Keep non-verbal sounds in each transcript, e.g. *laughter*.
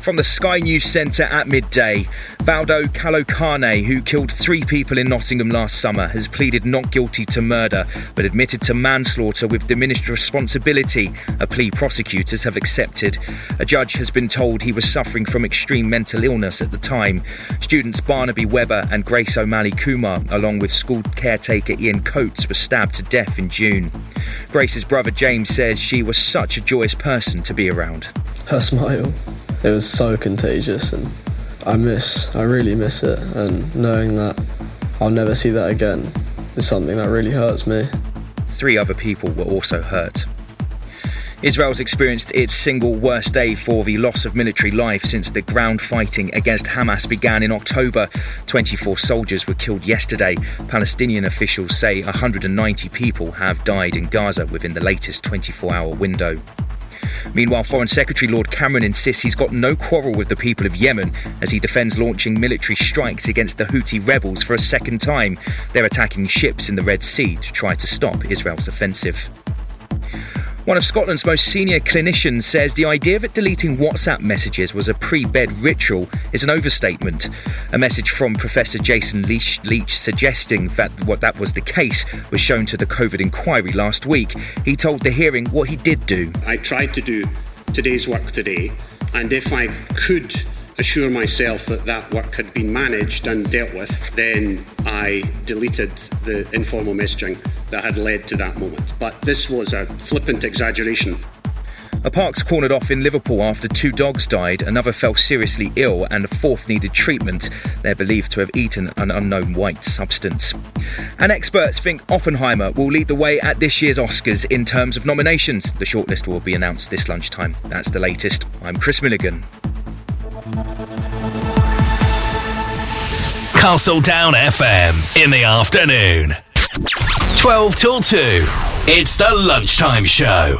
From the Sky News Centre at midday, Valdo Calocane, who killed three people in Nottingham last summer, has pleaded not guilty to murder but admitted to manslaughter with diminished responsibility, a plea prosecutors have accepted. A judge has been told he was suffering from extreme mental illness at the time. Students Barnaby Webber and Grace O'Malley Kumar, along with school caretaker Ian Coates, were stabbed to death in June. Grace's brother James says she was such a joyous person to be around. Her smile it was so contagious and I miss, I really miss it. And knowing that I'll never see that again is something that really hurts me. Three other people were also hurt. Israel's experienced its single worst day for the loss of military life since the ground fighting against Hamas began in October. 24 soldiers were killed yesterday. Palestinian officials say 190 people have died in Gaza within the latest 24 hour window. Meanwhile, Foreign Secretary Lord Cameron insists he's got no quarrel with the people of Yemen as he defends launching military strikes against the Houthi rebels for a second time. They're attacking ships in the Red Sea to try to stop Israel's offensive. One of Scotland's most senior clinicians says the idea that deleting WhatsApp messages was a pre bed ritual is an overstatement. A message from Professor Jason Leitch, Leitch, suggesting that what that was the case was shown to the COVID inquiry last week. He told the hearing what he did do. I tried to do today's work today, and if I could assure myself that that work had been managed and dealt with, then I deleted the informal messaging that had led to that moment. But this was a flippant exaggeration. A park's cornered off in Liverpool after two dogs died, another fell seriously ill, and a fourth needed treatment. They're believed to have eaten an unknown white substance. And experts think Oppenheimer will lead the way at this year's Oscars in terms of nominations. The shortlist will be announced this lunchtime. That's the latest. I'm Chris Milligan. Castletown FM in the afternoon. 12 till 2. It's the lunchtime show.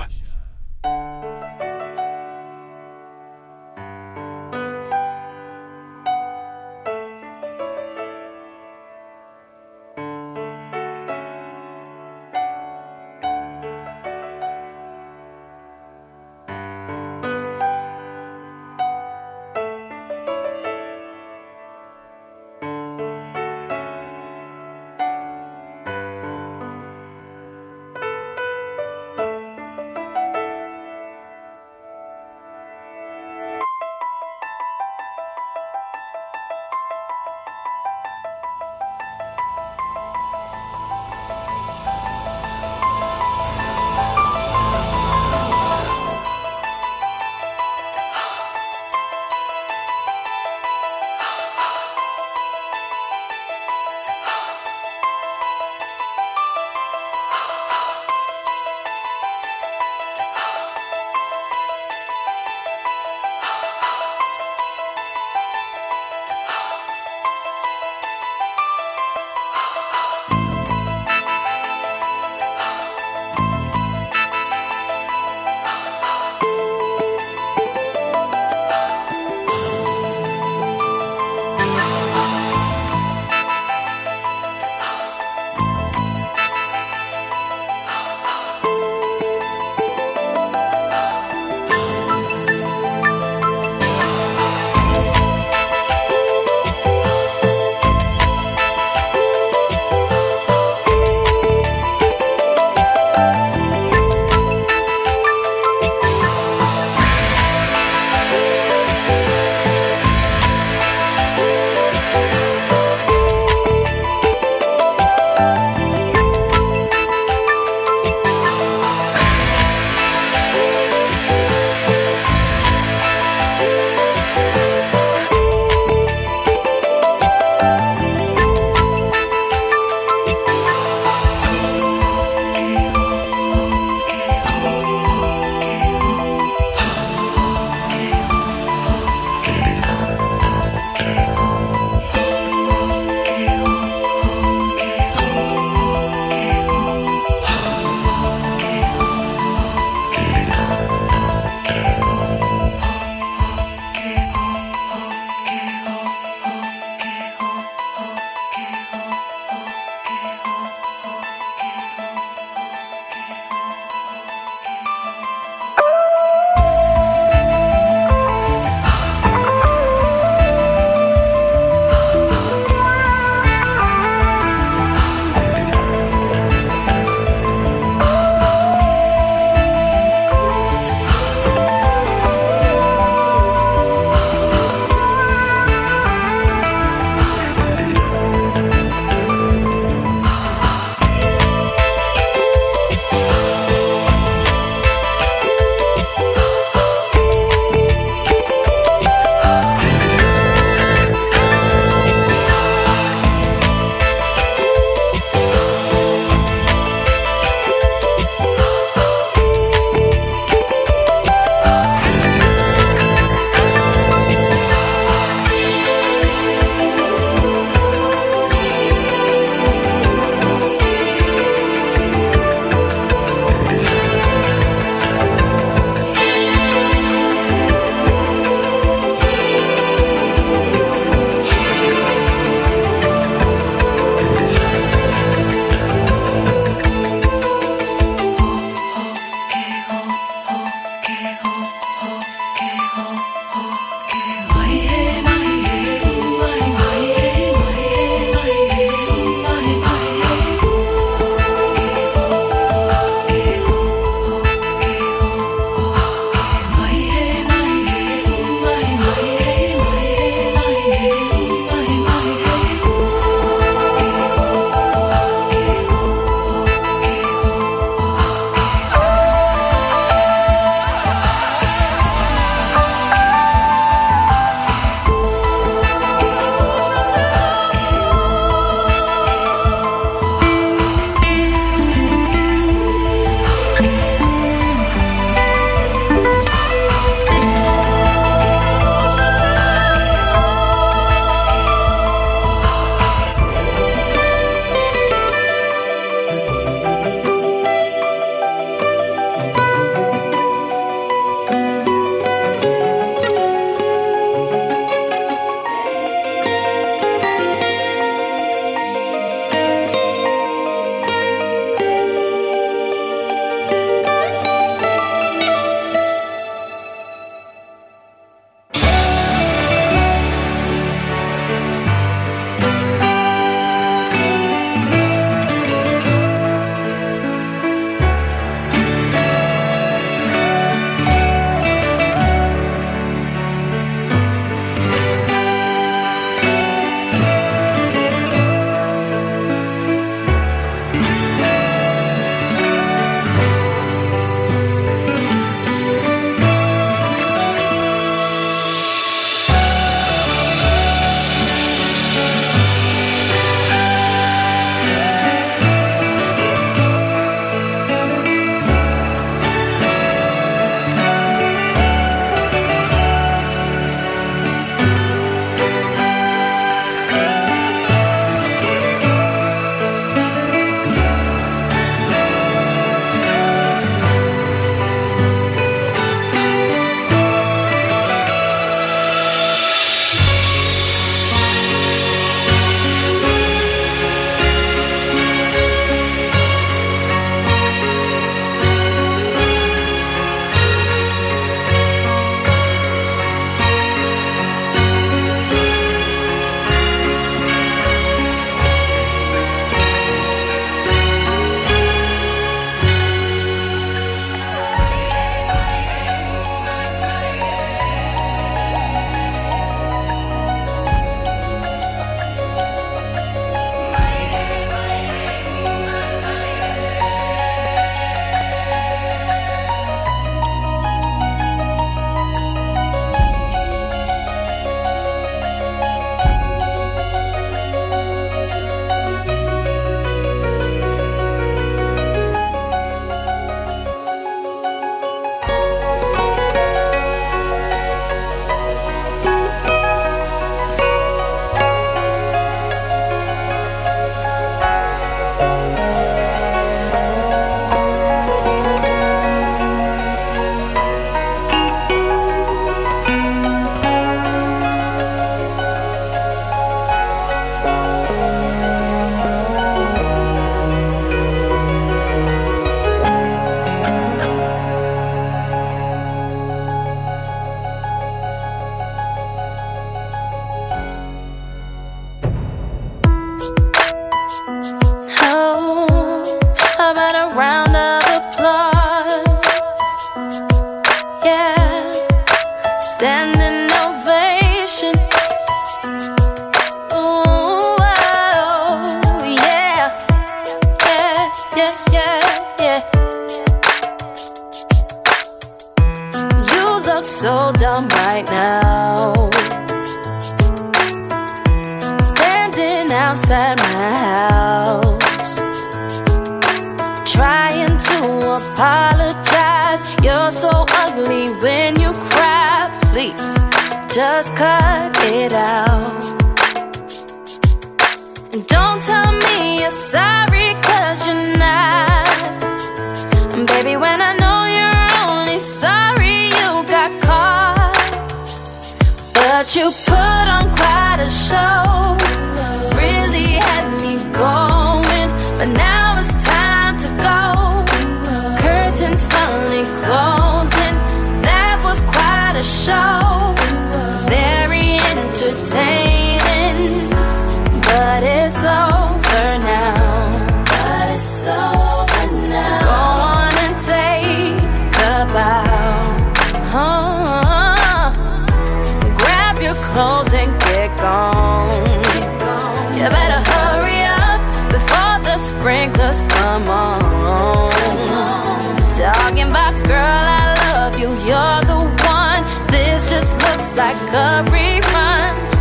燃烧。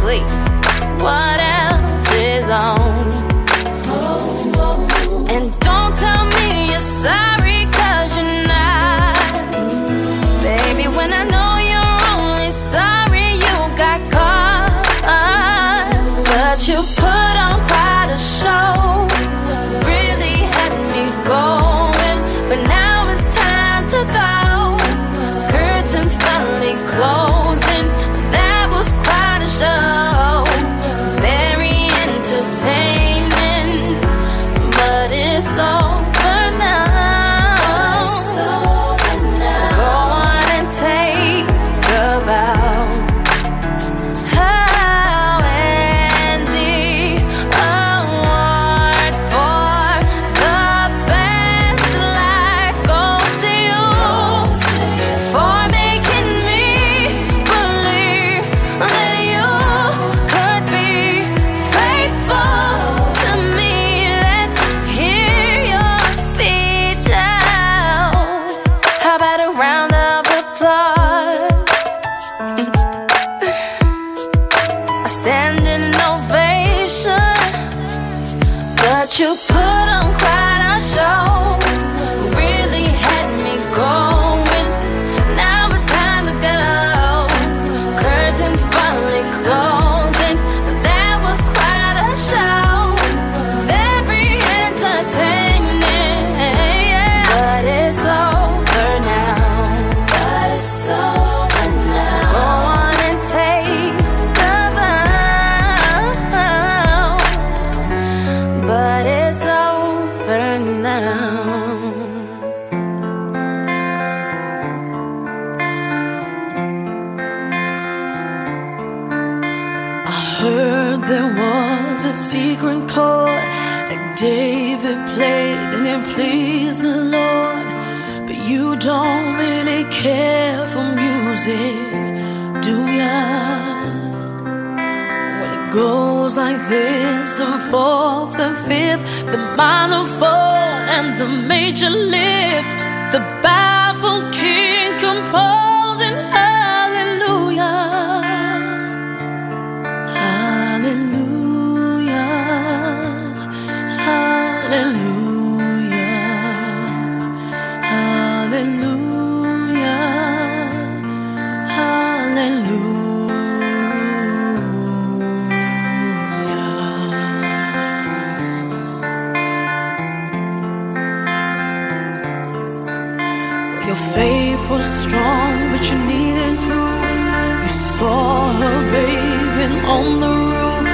Please. What else is on? And don't tell me you're you're not. Baby, when I know you're only sorry. and fourth and fifth, the minor fall and the major lift, the baffled king composed. strong, but you needed proof. You saw her bathing on the roof,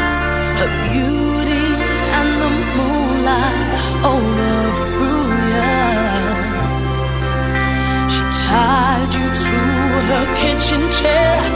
her beauty and the moonlight overthrew you. She tied you to her kitchen chair.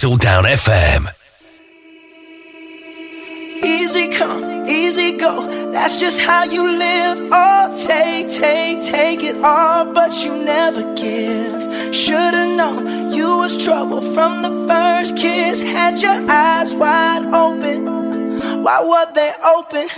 Are Castle Down FM. Easy come, easy go. That's just how you live. Oh, take, take, take it all, but you never give. Should've known you was trouble from the first kiss. Had your eyes wide open. Why were they open?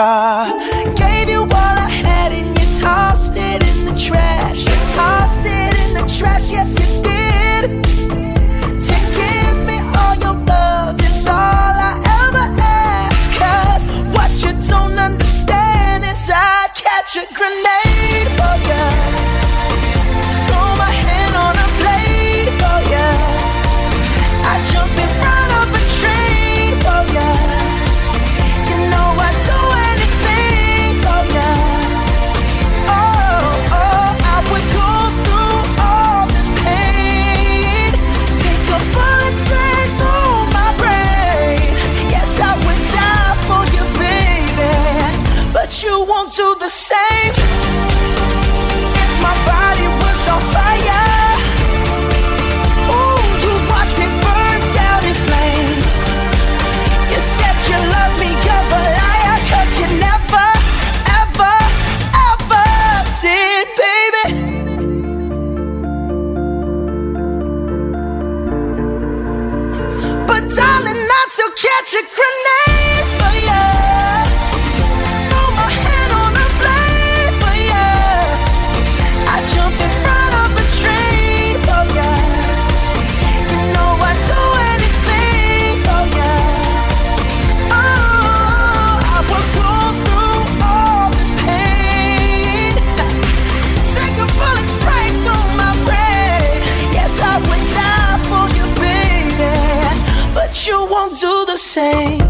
Car. Do won't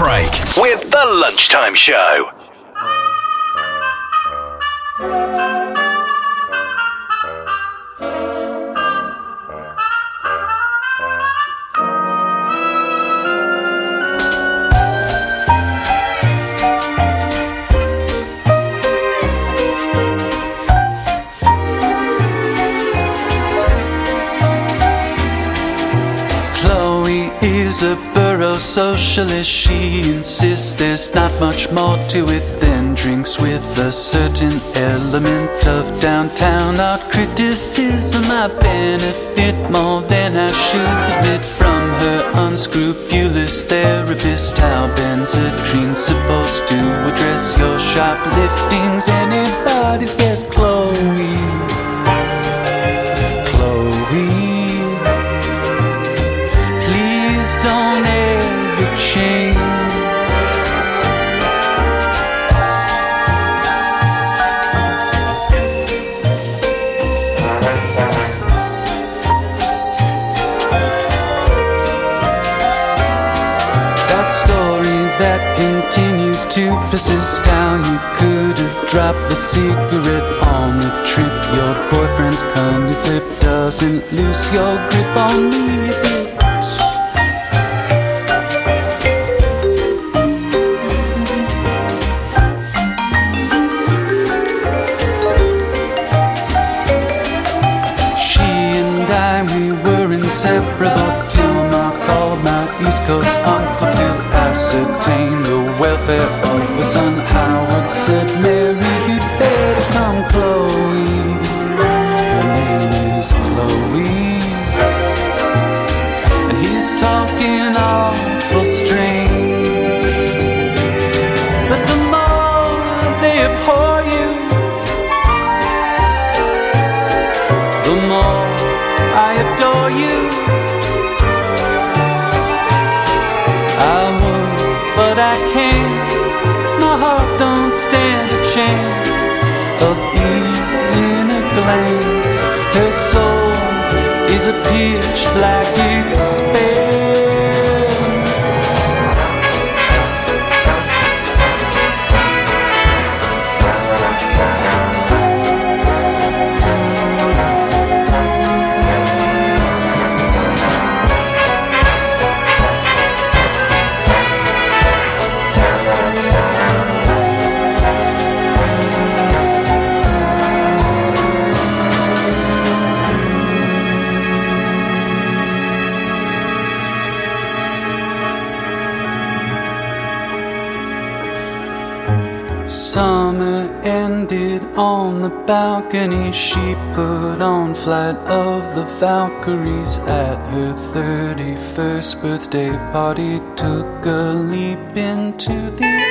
break with The Lunchtime Show. Socialist. She insists there's not much more to it than drinks with a certain element of downtown art criticism. I benefit more than I should admit from her unscrupulous therapist. How Benzedrine's supposed to address your shopliftings? Anybody's guess, Chloe. How you could have dropped the cigarette on the trip. Your boyfriend's coney flip doesn't lose your grip on me black balcony. She put on Flight of the Valkyries at her 31st birthday party. Took a leap into the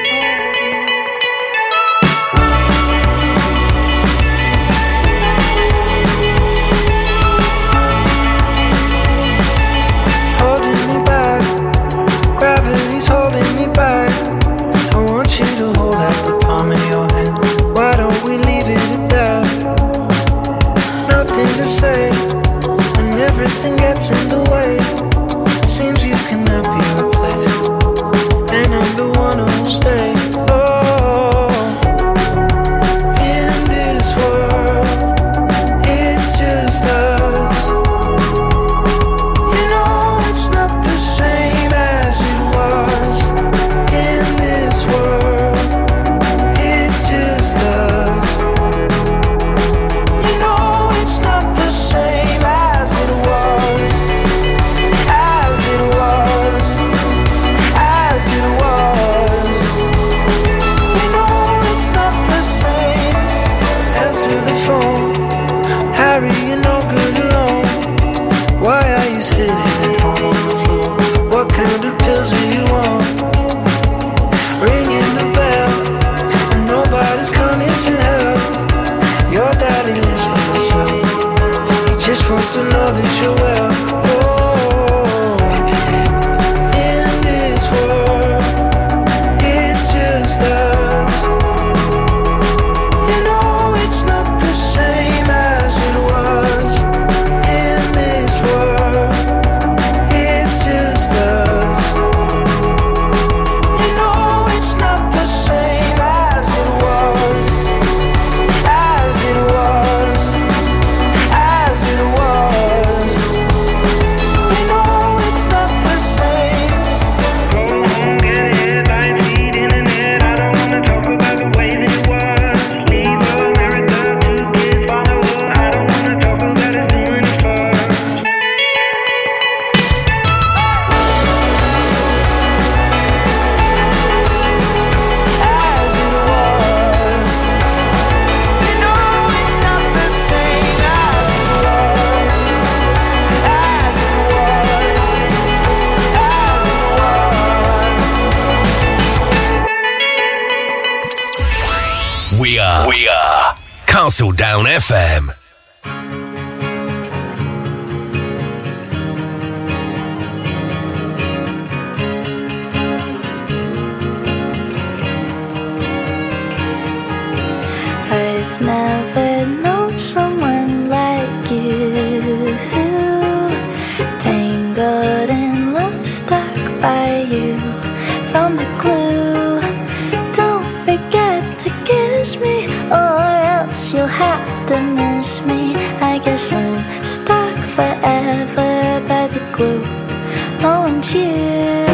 I love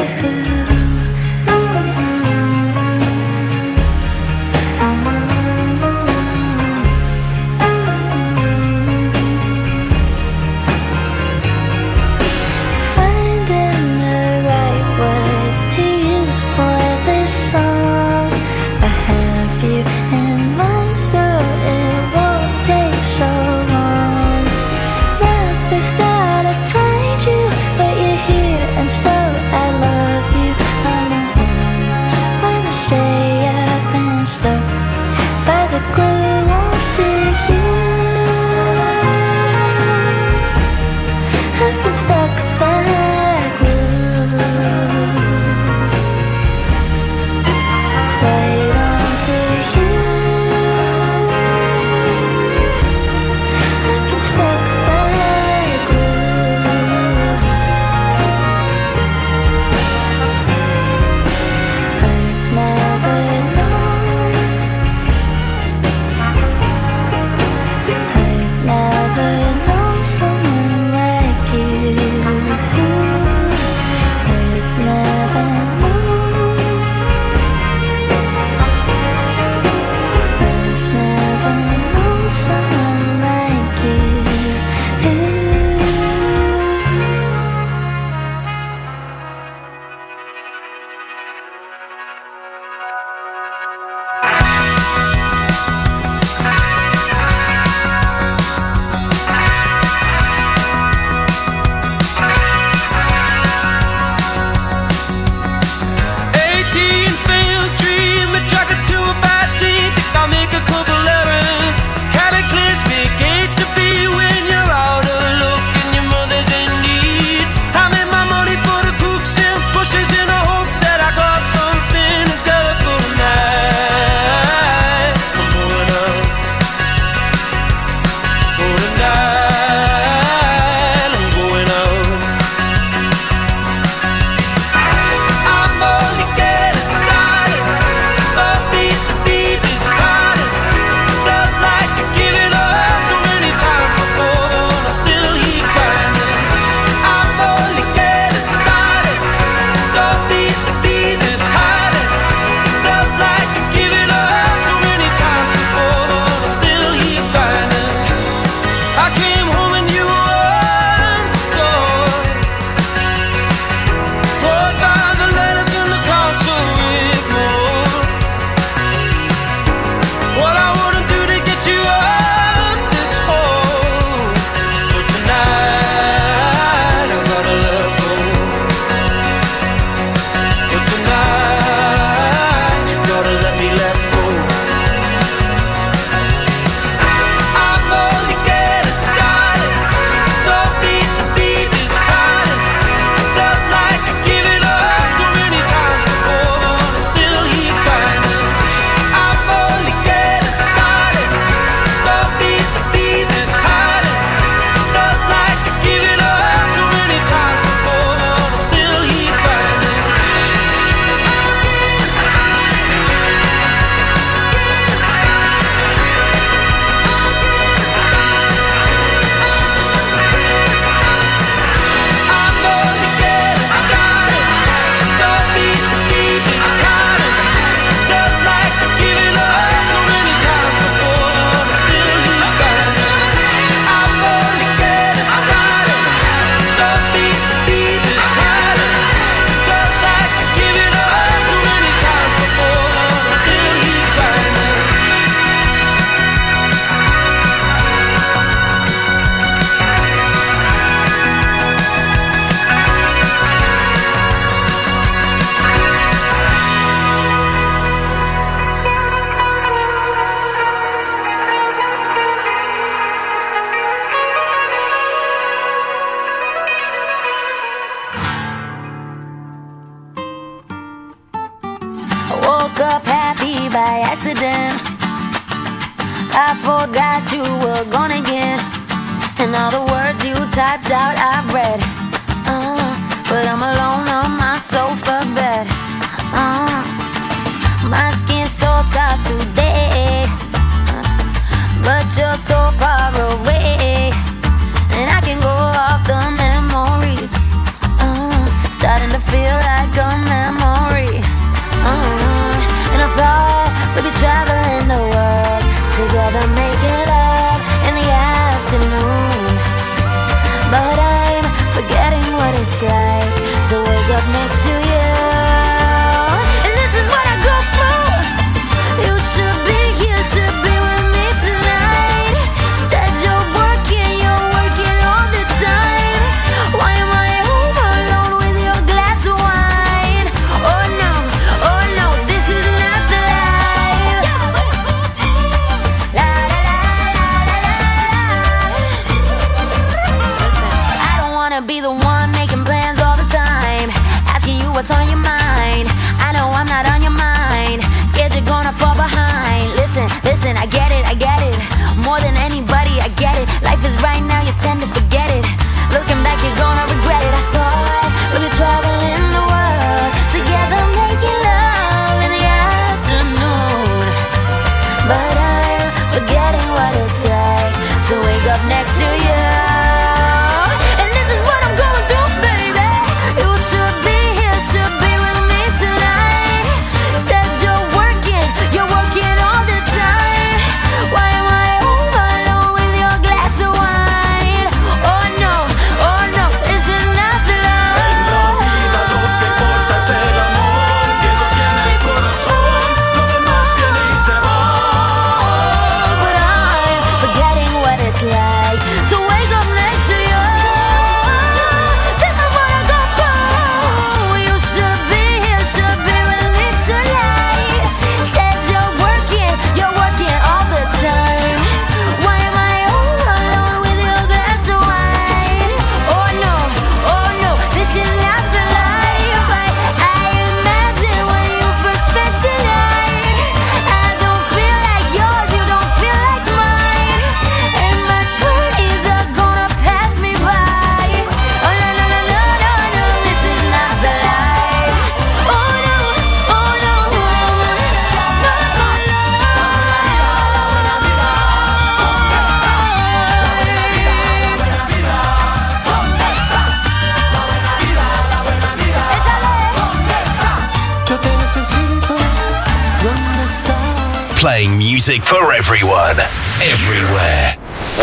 playing music for everyone, everywhere.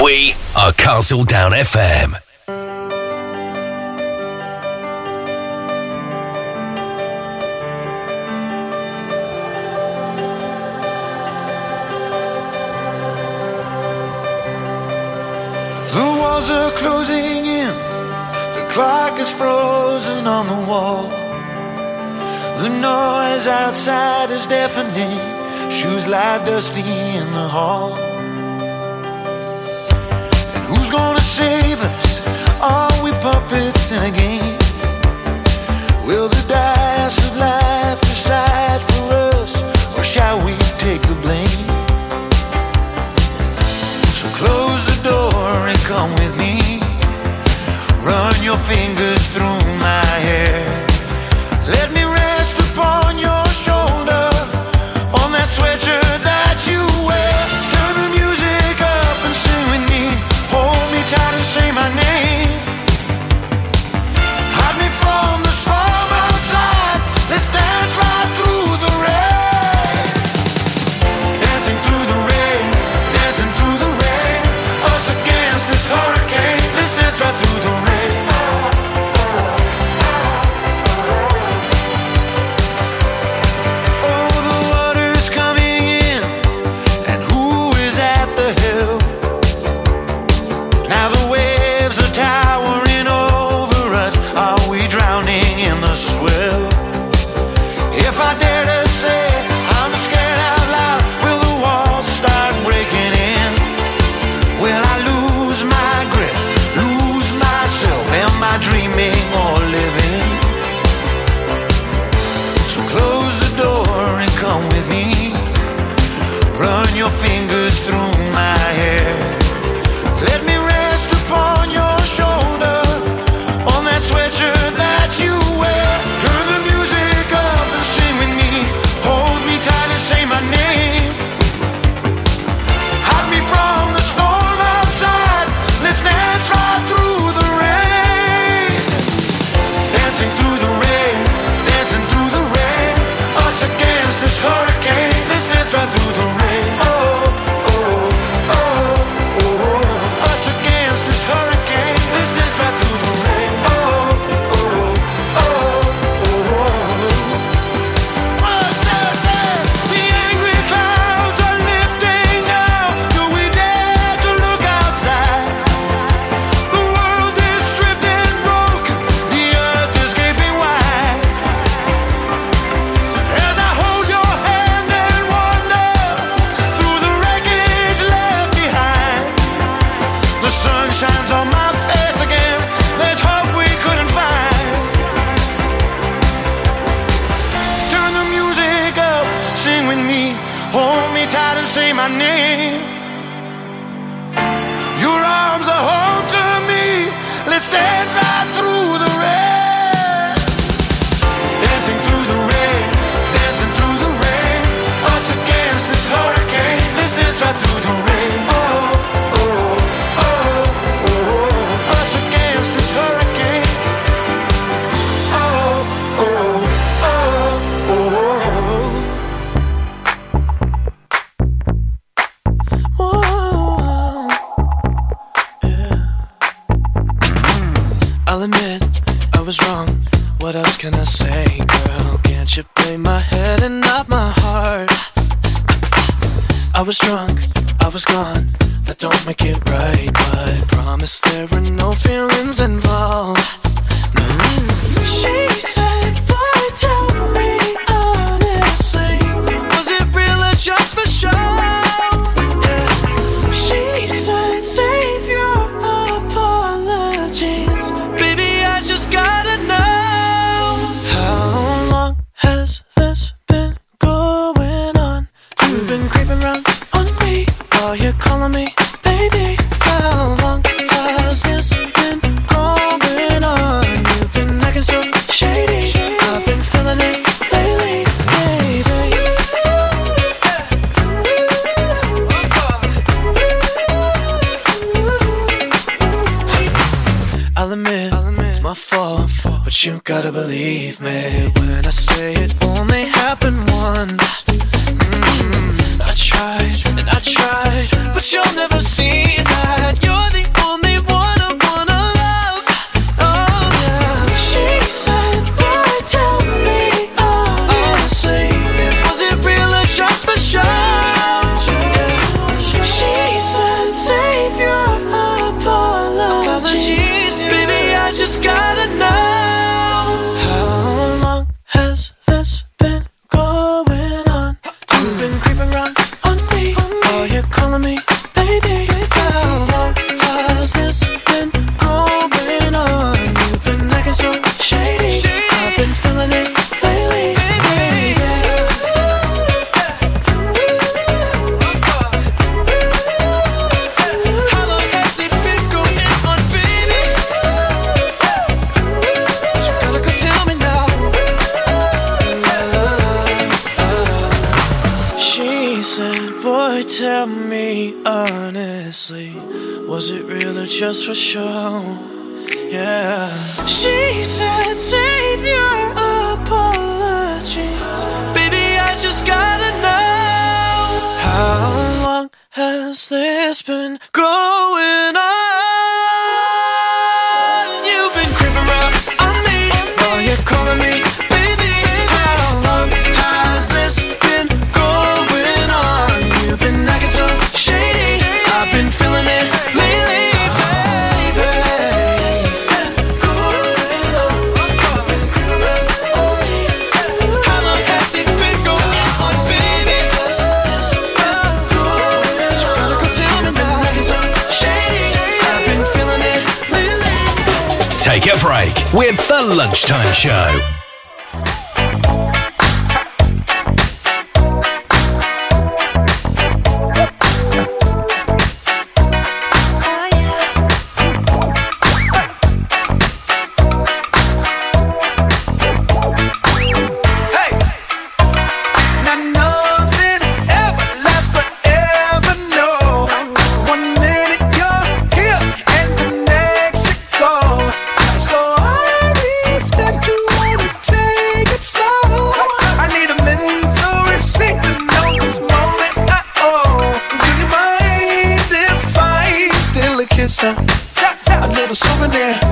We are Castle Down FM. The walls are closing in, the clock is frozen on the wall. The noise outside is deafening shoes lie dusty in the hall. And who's gonna save us? Are we puppets in a game? Will the dice of life decide for us, or shall we take the blame? So close the door and come with me. Run your fingers through my hair. A, a little souvenir.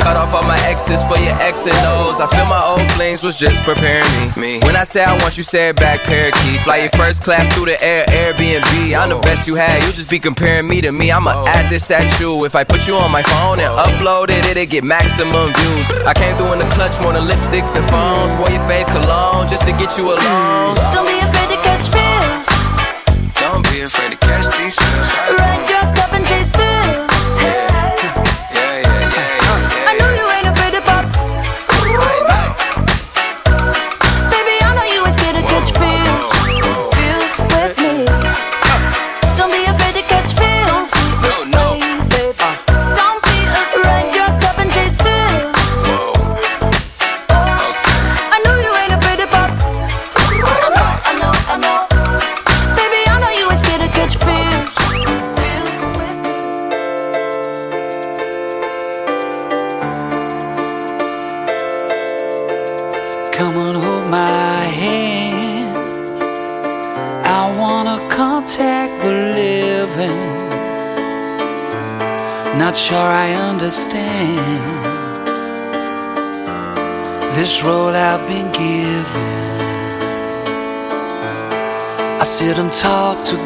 Cut off all my exes for your X and O's. I feel my old flings was just preparing me. When I say I want you, say it back, parakeet. Fly your first class through the air, Airbnb. I'm the best you had, you just be comparing me to me. I'ma add this at you. If I put you on my phone and upload it, it'll get maximum views. I came through in the clutch more than lipsticks and phones. Wore your fave cologne just to get you alone. Don't be afraid to catch feels. Don't be afraid to catch these feels. Ride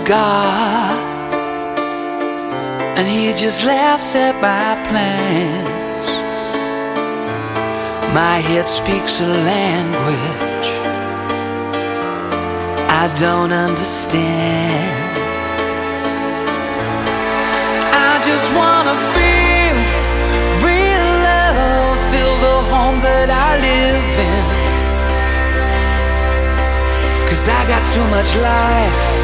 God, and He just laughs at my plans. My head speaks a language I don't understand. I just wanna feel real love, feel the home that I live in. Cause I got too much life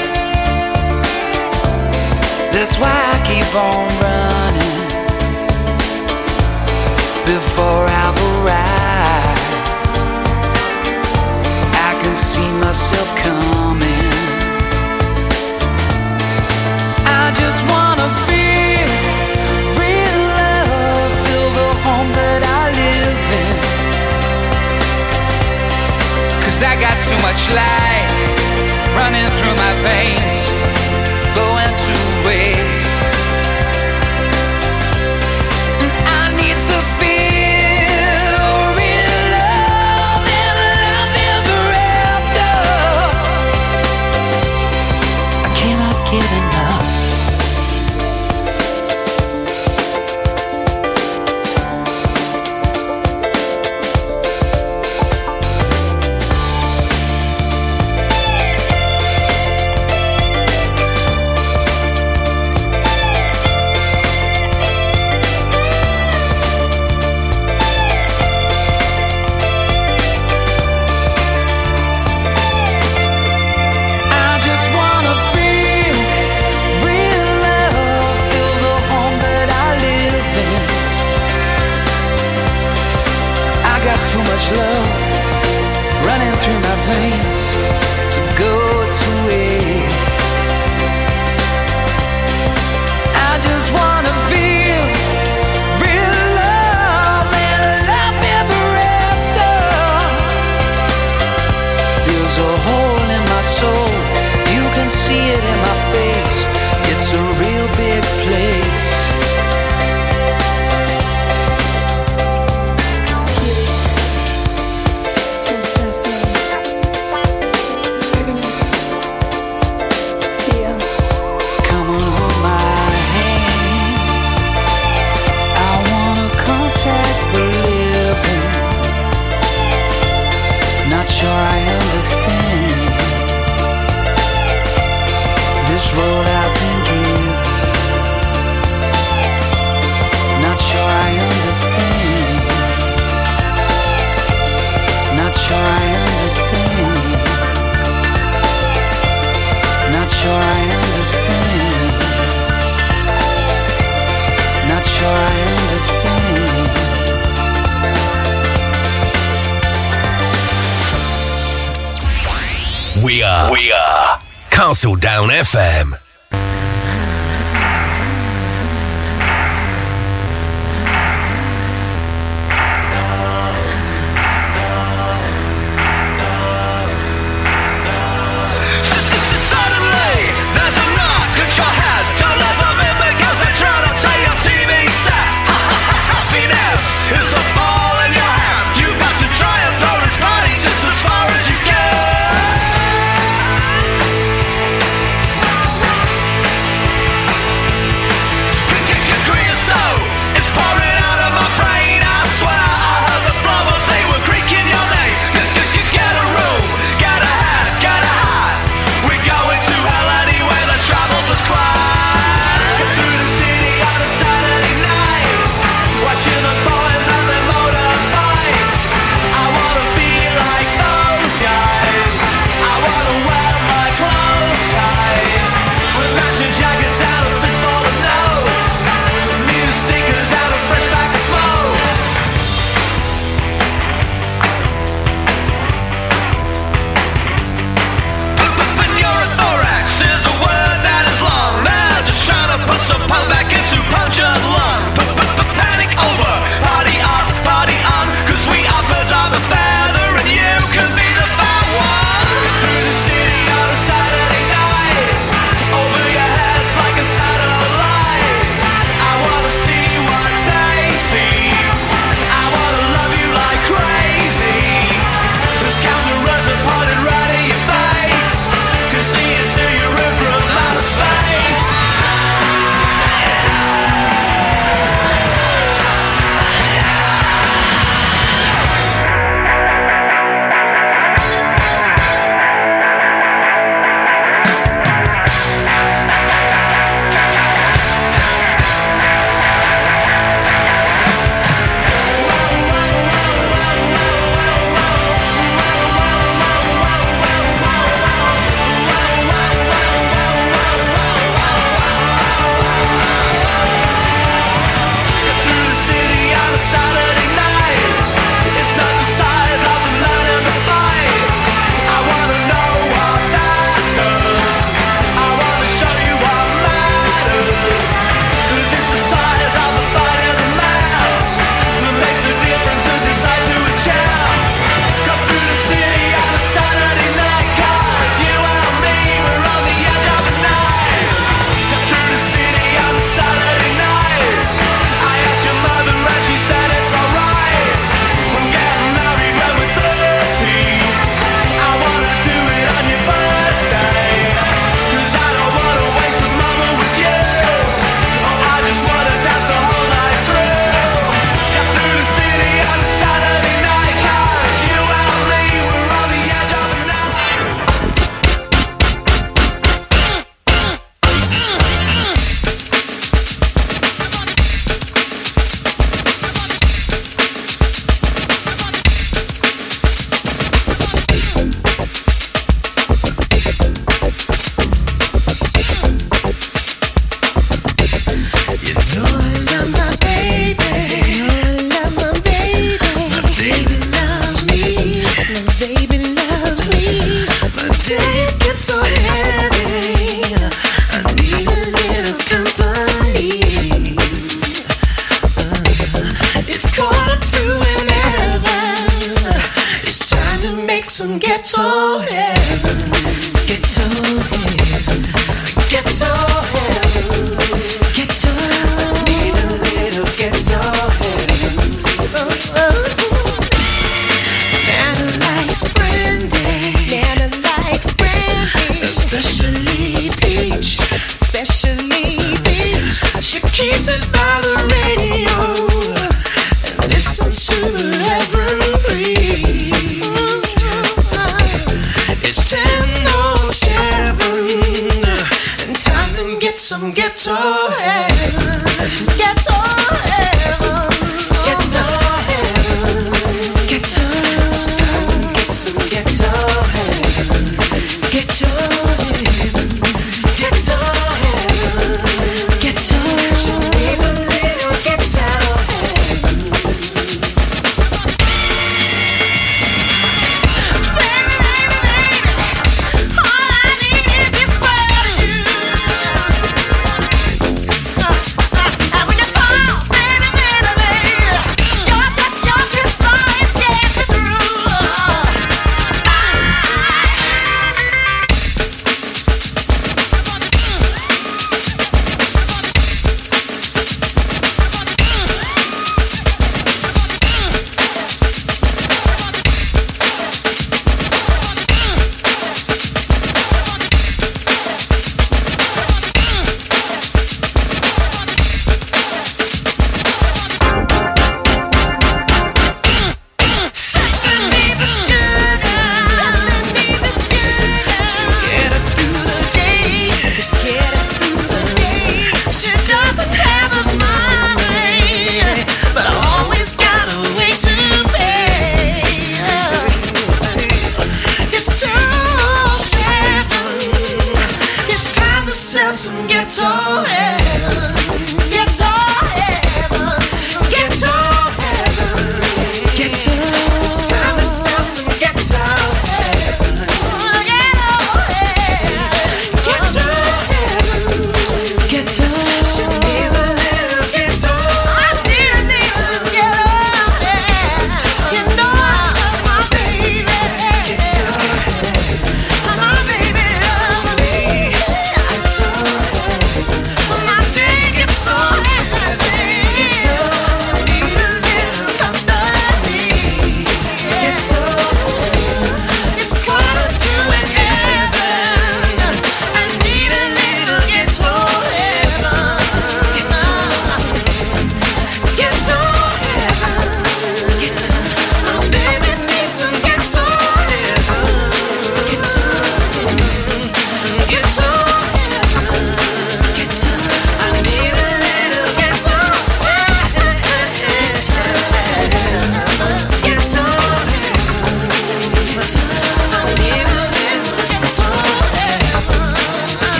Keep running before I've arrived. I can see myself coming. I just wanna feel real love, feel the home that I live in. Cause I got too much life running through my veins,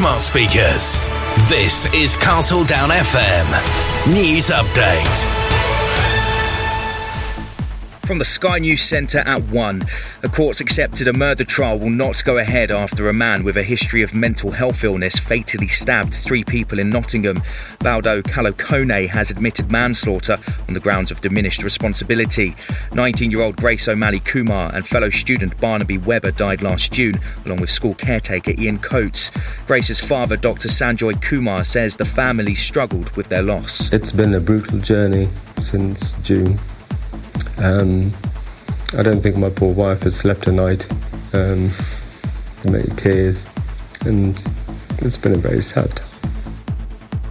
smart speakers. This is Castle Down FM News Update. From the Sky News Centre at 1, a court's accepted a murder trial will not go ahead after a man with a history of mental health illness fatally stabbed three people in Nottingham. Valdo Calocane has admitted manslaughter on the grounds of diminished responsibility. 19 year old Grace O'Malley Kumar and fellow student Barnaby Webber died last June, along with school caretaker Ian Coates. Grace's father, Dr. Sanjoy Kumar, says the family struggled with their loss. It's been a brutal journey since June. Um, I don't think my poor wife has slept a night. Um, many tears, and it's been a very sad time.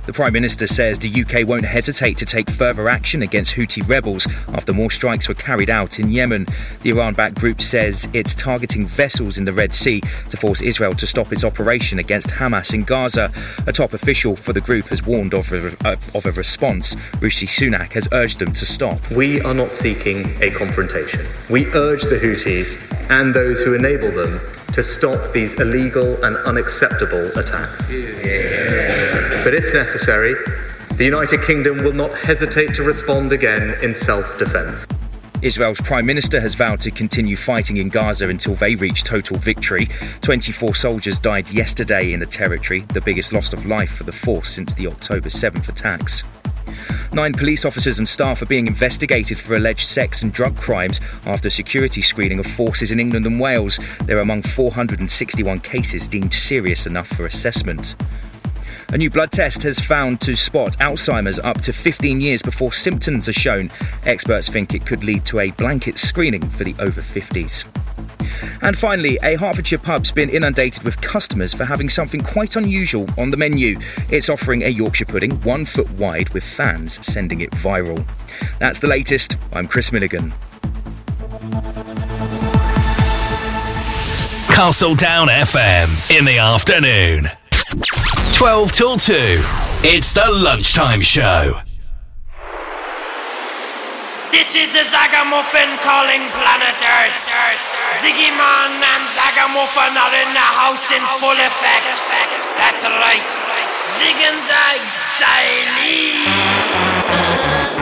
The Prime Minister says the UK won't hesitate to take further action against Houthi rebels after more strikes were carried out in Yemen. The Iran backed group says it's targeting vessels in the Red Sea to force Israel to stop its operation against Hamas in Gaza. A top official for the group has warned of a, uh, of a response. Rishi Sunak has urged them to stop. We are not seeking a confrontation. We urge the Houthis and those who enable them to stop these illegal and unacceptable attacks. But if necessary, the United Kingdom will not hesitate to respond again in self defence. Israel's Prime Minister has vowed to continue fighting in Gaza until they reach total victory. 24 soldiers died yesterday in the territory, the biggest loss of life for the force since the October 7th attacks. Nine police officers and staff are being investigated for alleged sex and drug crimes after security screening of forces in England and Wales. They're among 461 cases deemed serious enough for assessment. A new blood test has found to spot Alzheimer's up to 15 years before symptoms are shown. Experts think it could lead to a blanket screening for the over 50s. And finally, a Hertfordshire pub's been inundated with customers for having something quite unusual on the menu. It's offering a Yorkshire pudding one foot wide with fans sending it viral. That's the latest. I'm Chris Milligan. Castle Down FM in the afternoon. 12 till 2. It's the lunchtime show. This is the Zagamuffin calling planet Earth. Ziggy Man and Zagamuffin are in the house in full effect. That's right. Zig and Zag style.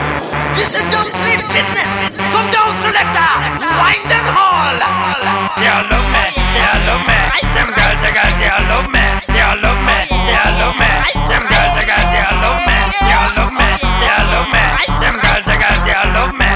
*laughs* This is dumb street business. Come down, selector. Wind and haul. They all love me. They all love me. Them girls, the girls, they all love me. They all love me. Them girls, the girls, they all love me. They all love me. They all love me. Them girls, the girls, they all love me.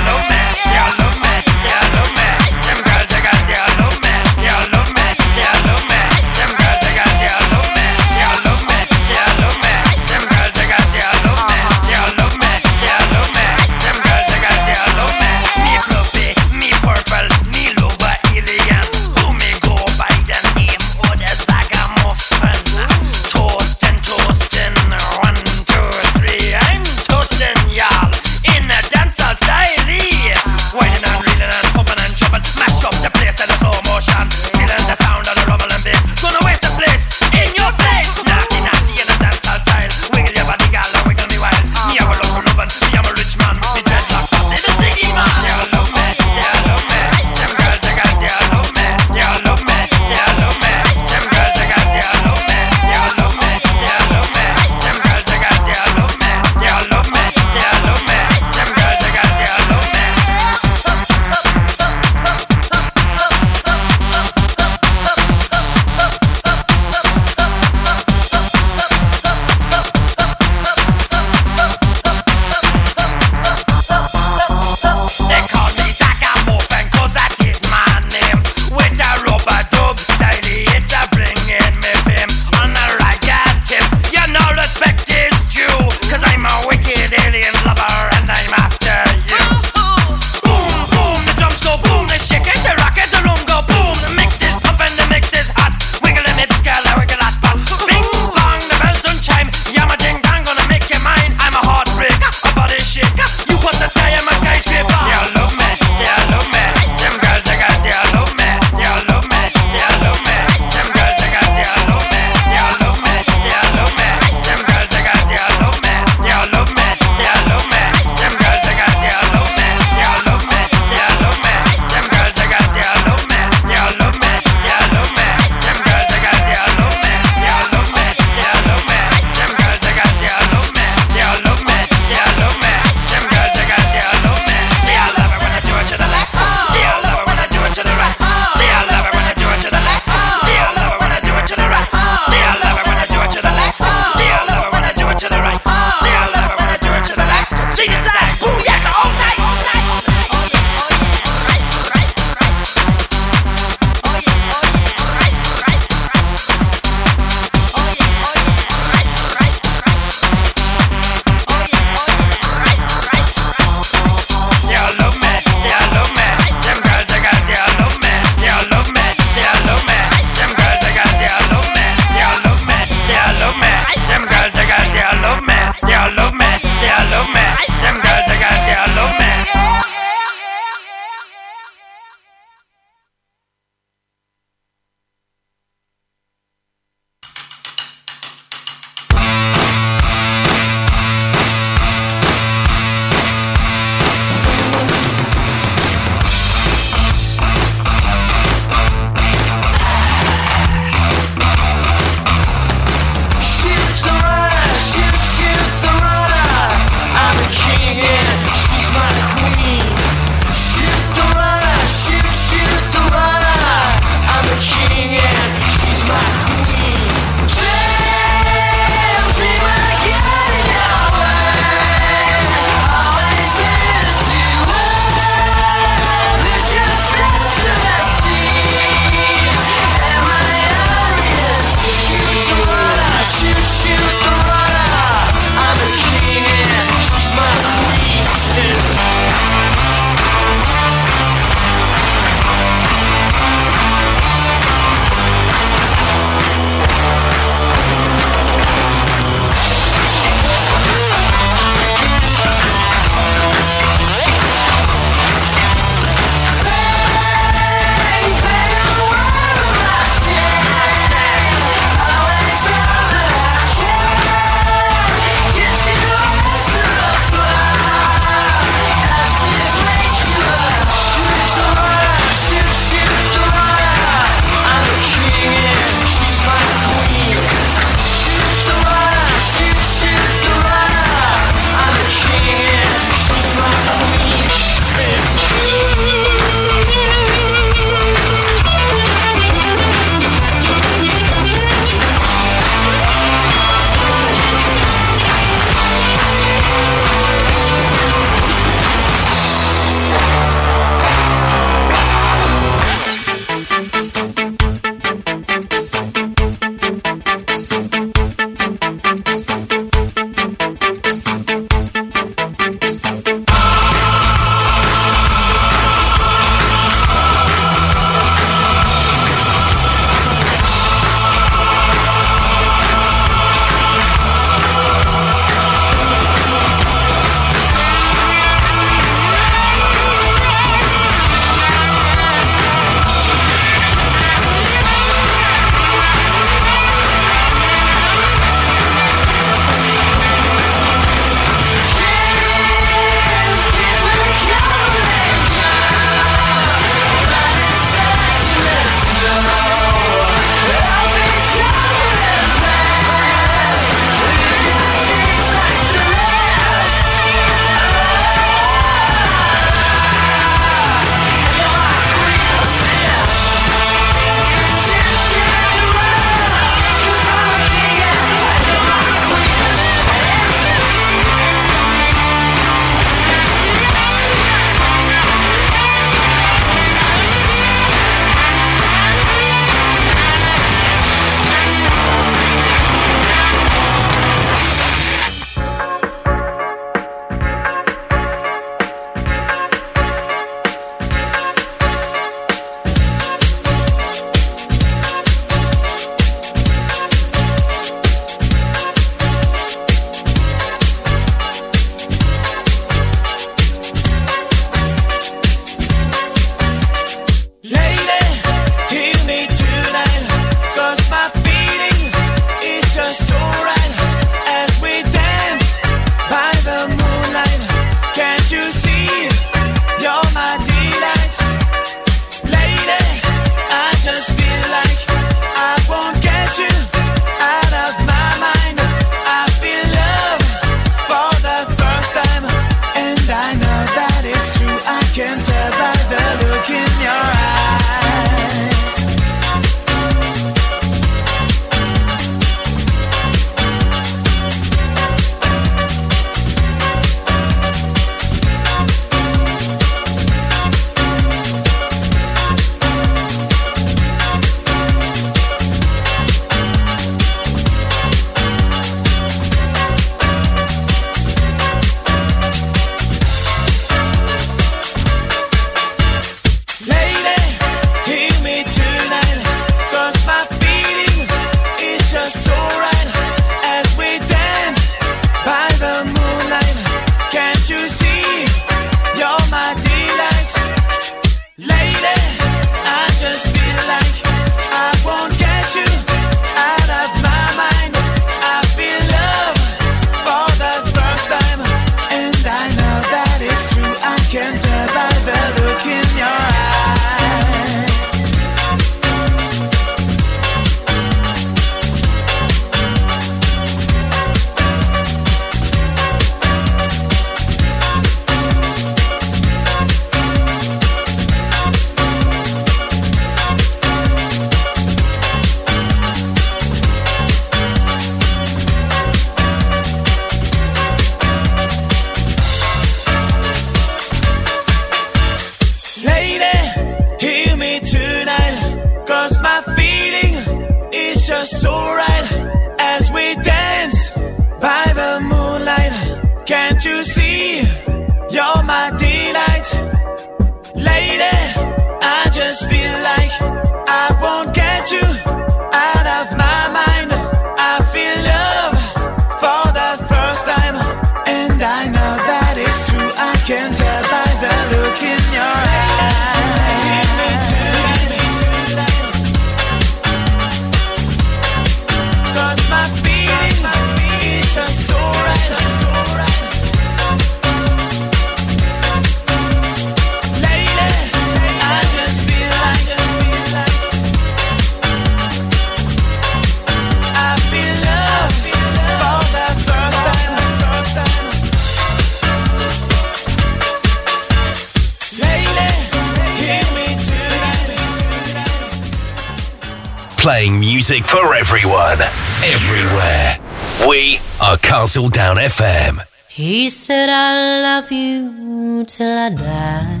Down FM. He said, I love you till I die.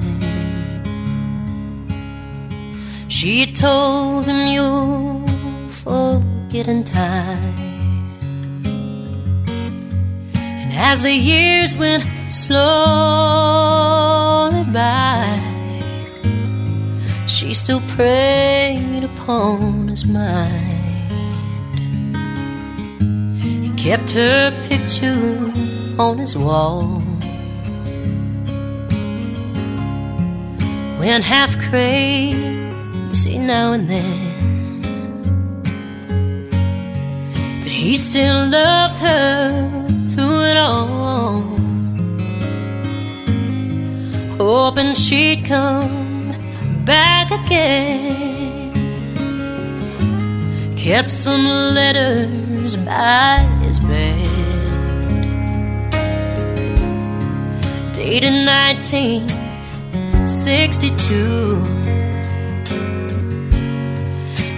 She told him, You'll forget in time. And as the years went slowly by, she still preyed upon his mind. He kept her picture on his wall. Went half crazy now and then. But he still loved her through it all. Hoping she'd come back again. Kept some letters by dated 1962.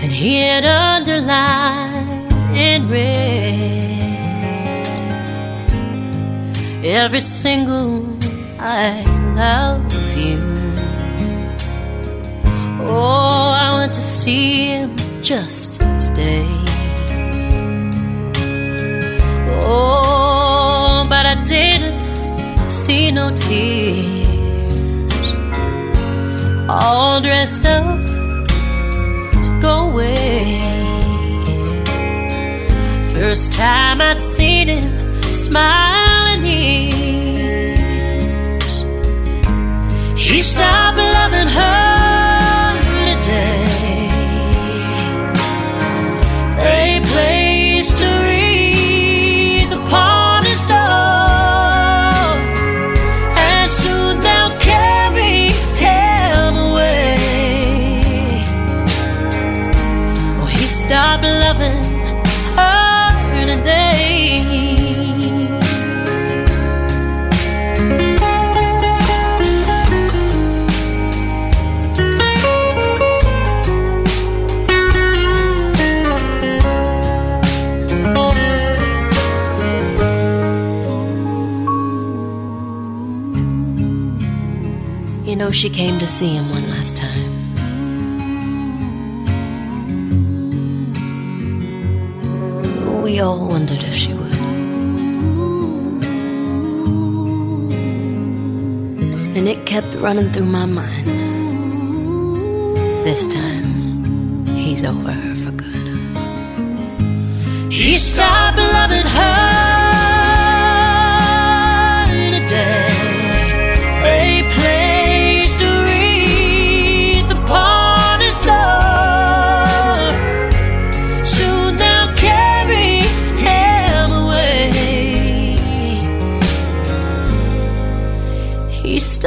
And he had underlined in red every single I love you. Oh, I went to see him just today. Oh, but I didn't see no tears. All dressed up to go away. First time I'd seen him smiling years. He stopped loving her she came to see him one last time. We all wondered if she would. And it kept running through my mind. This time, he's over her for good. He stopped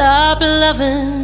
Stopped loving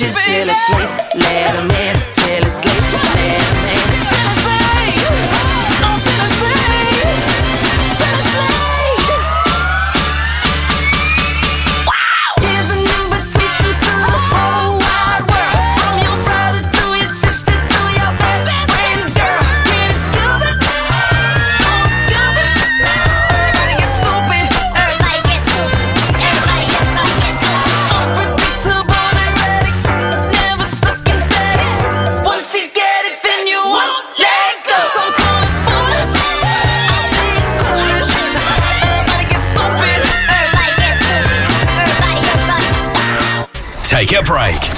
should till I sleep. Let them in.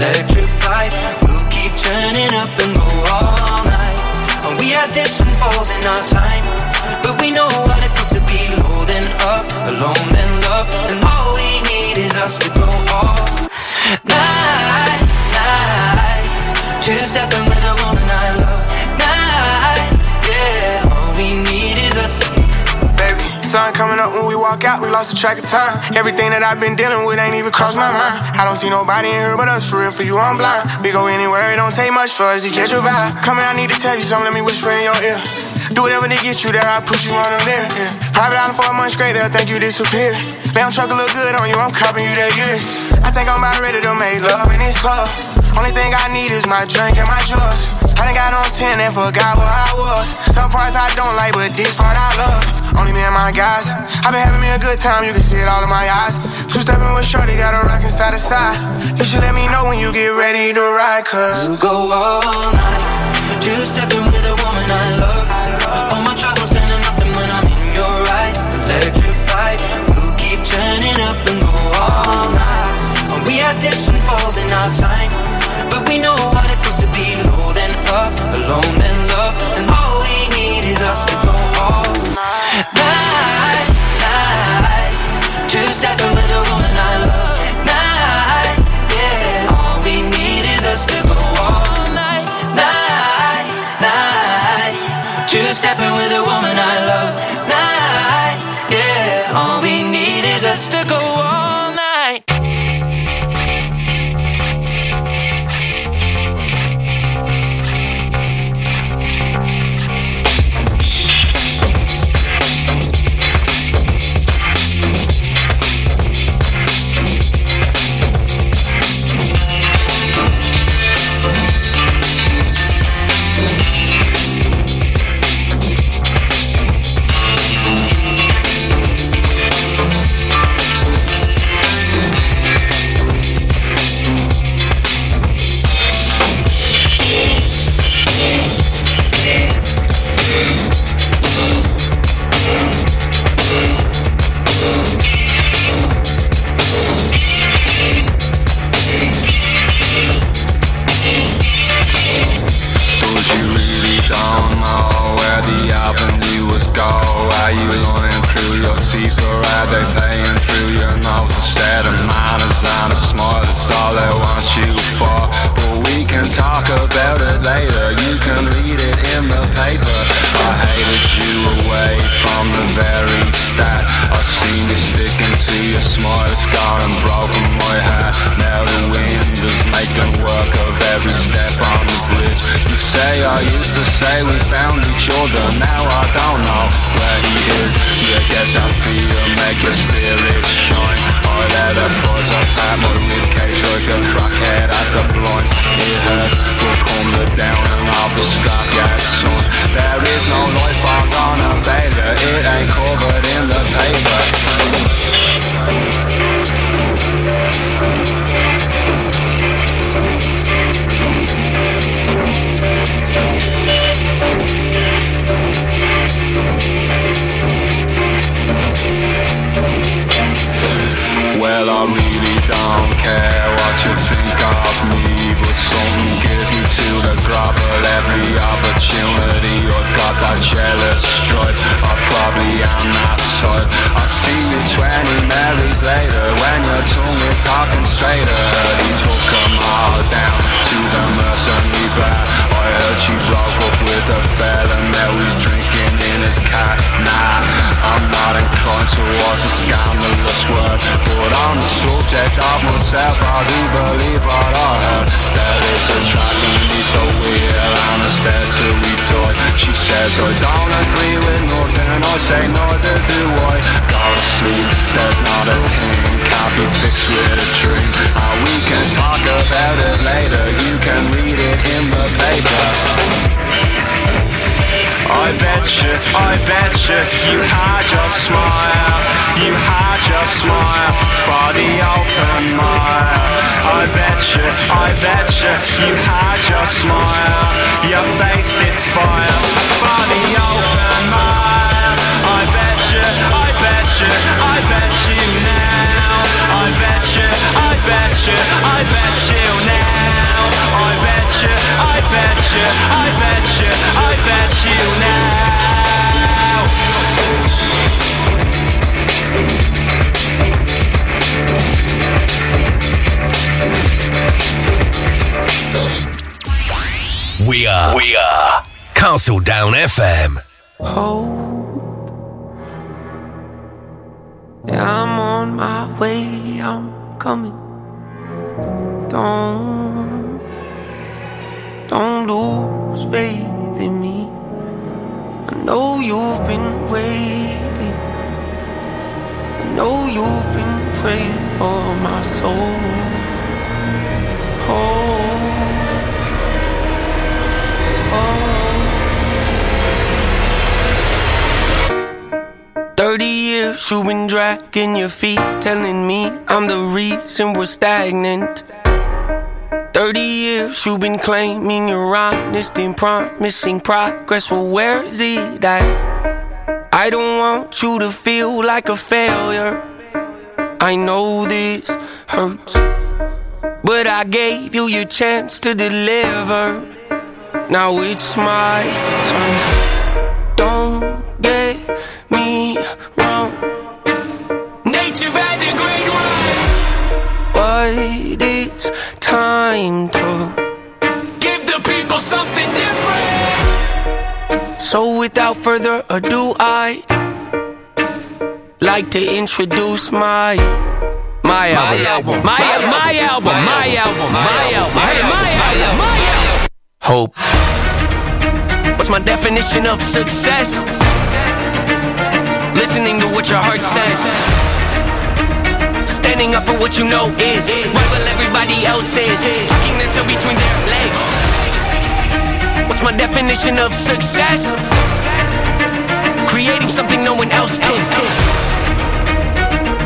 Electrified. We'll keep turning up and go all night. And we had dips and falls in our time, but we know what it feels to be low then up, alone then love, and all we need is us to go all night, night. Two stepping coming up when we walk out, we lost the track of time. Everything that I've been dealing with ain't even crossed my mind. I don't see nobody in here but us, for real, for you, I'm blind. We go anywhere, it don't take much for us to catch your vibe. Come here, I need to tell you something, let me whisper in your ear. Do whatever to get you there, I push you on the lyric. Yeah. Private island for a month straight, they'll think you disappear. Lamb truck look good on you, I'm copying you that years. I think I'm about ready to make love in this club. Only thing I need is my drink and my drugs. I done got on 10 and forgot where I was. Some parts I don't like, but this part I love. Only me and my guys. i been having me a good time, you can see it all in my eyes. Two stepping with Shorty, got a rockin' side to side. You should let me know when you get ready to ride, cause We'll go all night. Two stepping with a woman I love. All my troubles standing up and when I'm in your eyes, electrified. We'll keep turning up and go all night. We had dips and falls in our time, but we know what it feels to be low then up, alone then love, and all we need is us to go you've been dragging your feet, telling me I'm the reason we're stagnant. Thirty years you've been claiming you're honest and promising progress. Well, where is it at? I don't want you to feel like a failure. I know this hurts, but I gave you your chance to deliver. Now it's my turn. Nature great run. But it's time to give the people something different. So without further ado, I like to introduce my my album, my album, my album, my album, my album, hey, my album, my album. Hope. What's my definition of success? Listening to what your heart says. Standing up for what you know is right while everybody else is. Tucking their toe between their legs. What's my definition of success? Creating something no one else can.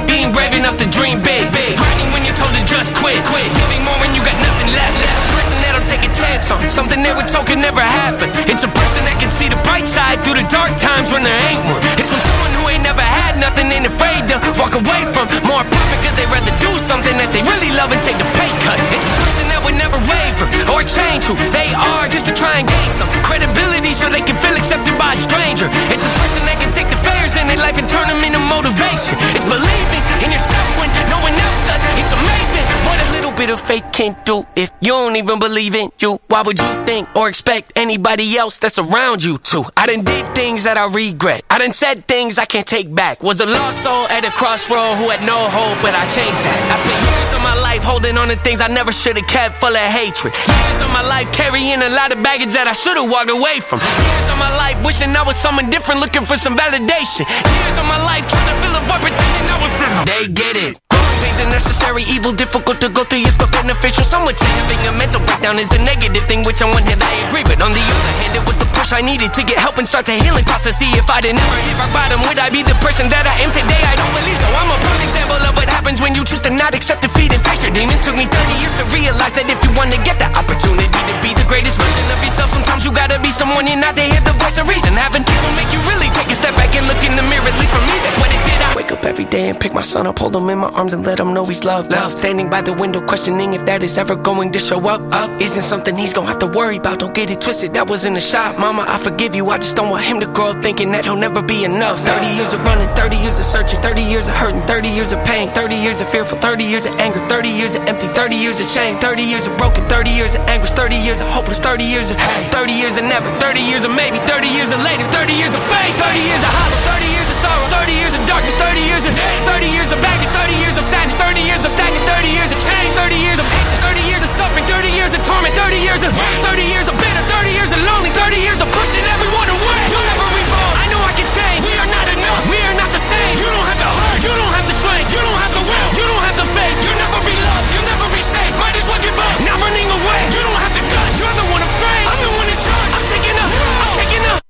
Being brave enough to dream big. Grinding when you're told to just quit. Giving more when you got nothing left. It's a person that'll take a chance on something they were told could never happen. It's a person that can see the bright side through the dark times when there ain't one. It's when someone who ain't never had nothing ain't afraid to walk away from more profit because they rather do something that they really love and take the pay cut. It's a person that would never waver or change who they are just to try and gain some credibility so they can feel accepted by a stranger. It's a person that can take the failures in their life and turn them into motivation. It's believing in yourself when no one else does. It's amazing what a little bit of faith can do if you don't even believe in you. Why would you think or expect anybody else that's around you to? I done did things that I regret. I done said things I can't take back. Was a lost soul at a crossroad who had no hope, but I changed that. I spent years of my life holding on to things I never should have kept full of hatred. Years of my life carrying a lot of baggage that I should have walked away from. Years of my life wishing I was someone different, looking for some validation. Years of my life trying to fill a void, pretending I was. They get it. Pain's a necessary evil, difficult to go through, yes, but beneficial. Some would say having a mental breakdown is a negative thing, which on one hand I agree, but on the other hand, it was the push I needed to get help and start the healing process. See, if I'd never hit rock bottom, would I be the person that I am today? I don't believe so. I'm a prime example of what happens when you choose to not accept defeat and face your demons. Took me 30 years to realize that if you want to get the opportunity to be the greatest version of yourself, sometimes you gotta be someone you're not to hear the voice of reason. Having people make you really take a step back and look in the mirror. At least for me, that's what it did. Wake up every day and pick my son up, hold him in my arms and let him know he's loved. Love. Standing by the window, questioning if that is ever going to show up. Up isn't something he's gonna have to worry about. Don't get it twisted. That was in the shop, Mama. I forgive you. I just don't want him to grow up thinking that he'll never be enough. 30 years of running, 30 years of searching, 30 years of hurting, 30 years of pain, 30 years of fearful, 30 years of anger, 30 years of empty, 30 years of shame, 30 years of broken, 30 years of anguish, 30 years of hopeless, 30 years of hate, 30 years of never, 30 years of maybe, 30 years of later, 30 years of fate, 30 years of hollow, 30 years of sorrow, 30 years of darkness, 30 years of hate, 30 years of baggage, 30 years of sadness, 30 years of stagnant, 30 years of change, 30 years of patience, 30 years of suffering, 30 years of torment, 30 years of 30 years of bitter, 30 years of lonely, 30 years of pushing everyone away. You'll never revolve. I know I can change. We are not enough. We are not the same. You don't have the heart. You don't have the strength. You don't have the will. You don't have the faith. You'll never be loved. You'll never be saved. Might as well give up. Not running away. You don't have the guts. You're the one afraid. I'm the one in charge. I'm taking up. I'm taking up.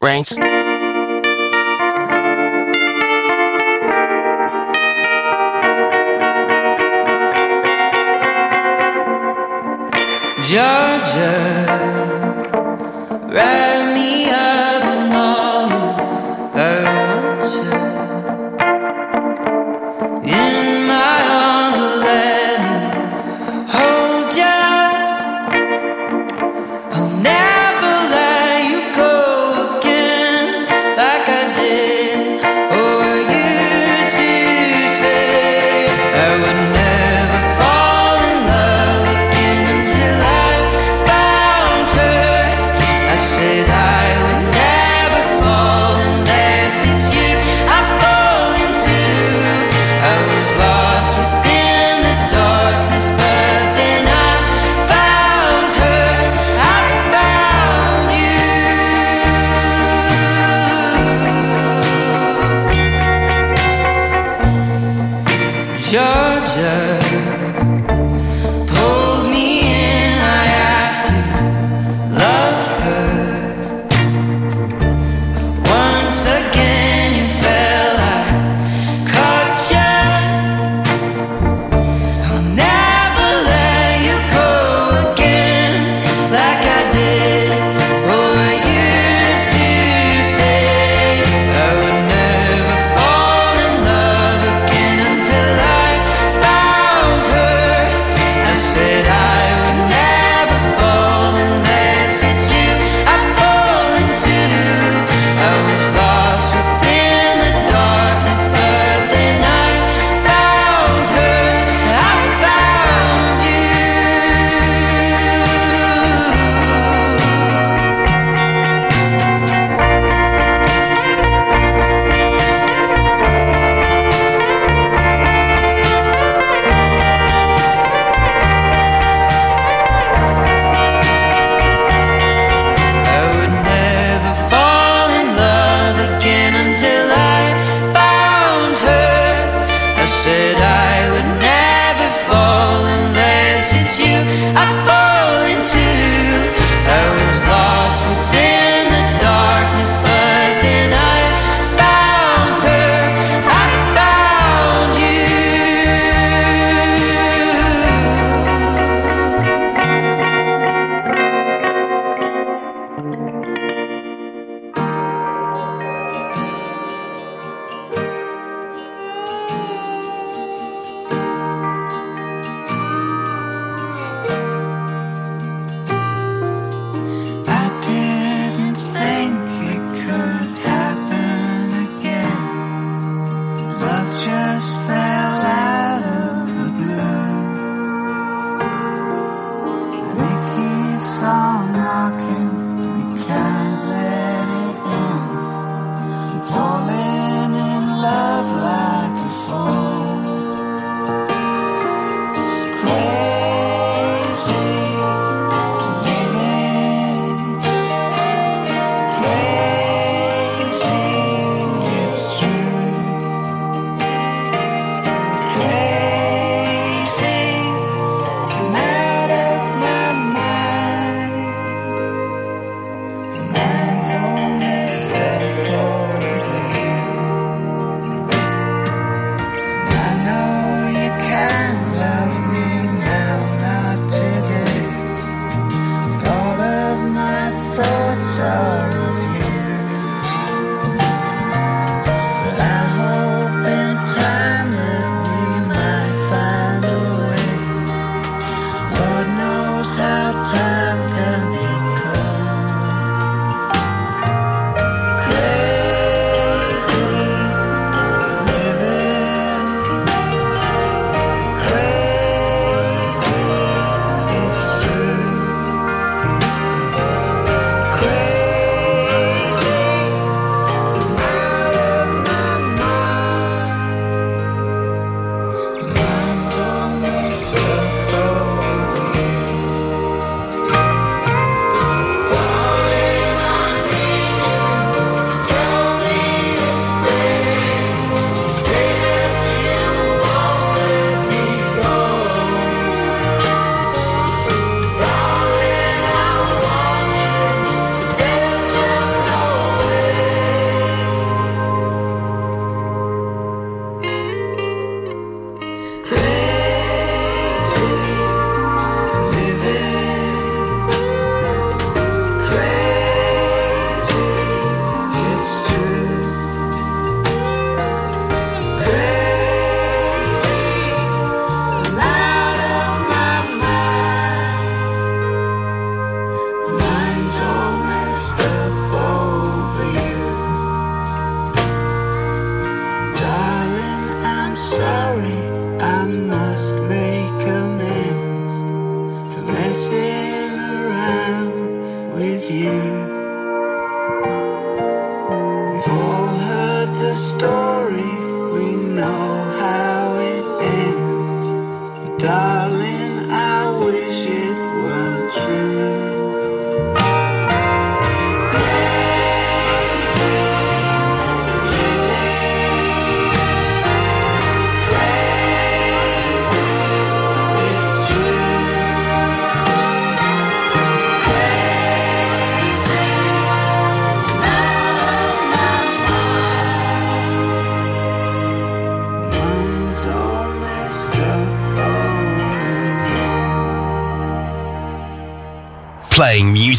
Reigns. Georgia,